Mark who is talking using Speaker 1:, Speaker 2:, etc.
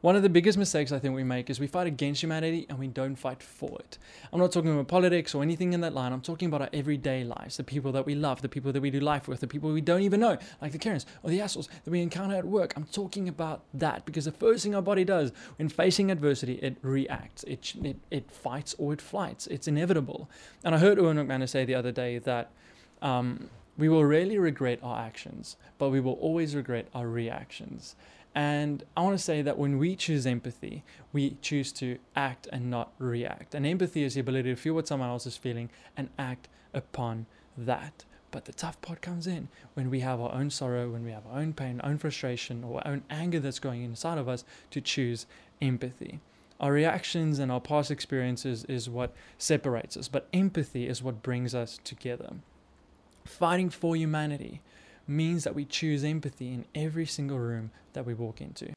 Speaker 1: One of the biggest mistakes I think we make is we fight against humanity and we don't fight for it. I'm not talking about politics or anything in that line. I'm talking about our everyday lives, the people that we love, the people that we do life with, the people we don't even know, like the Karens or the assholes that we encounter at work. I'm talking about that because the first thing our body does when facing adversity, it reacts, it, it, it fights or it flights. It's inevitable. And I heard Erwin McManus say the other day that um, we will rarely regret our actions, but we will always regret our reactions. And I want to say that when we choose empathy, we choose to act and not react. And empathy is the ability to feel what someone else is feeling and act upon that. But the tough part comes in when we have our own sorrow, when we have our own pain, our own frustration, or our own anger that's going inside of us to choose empathy. Our reactions and our past experiences is what separates us, but empathy is what brings us together. Fighting for humanity means that we choose empathy in every single room that we walk into.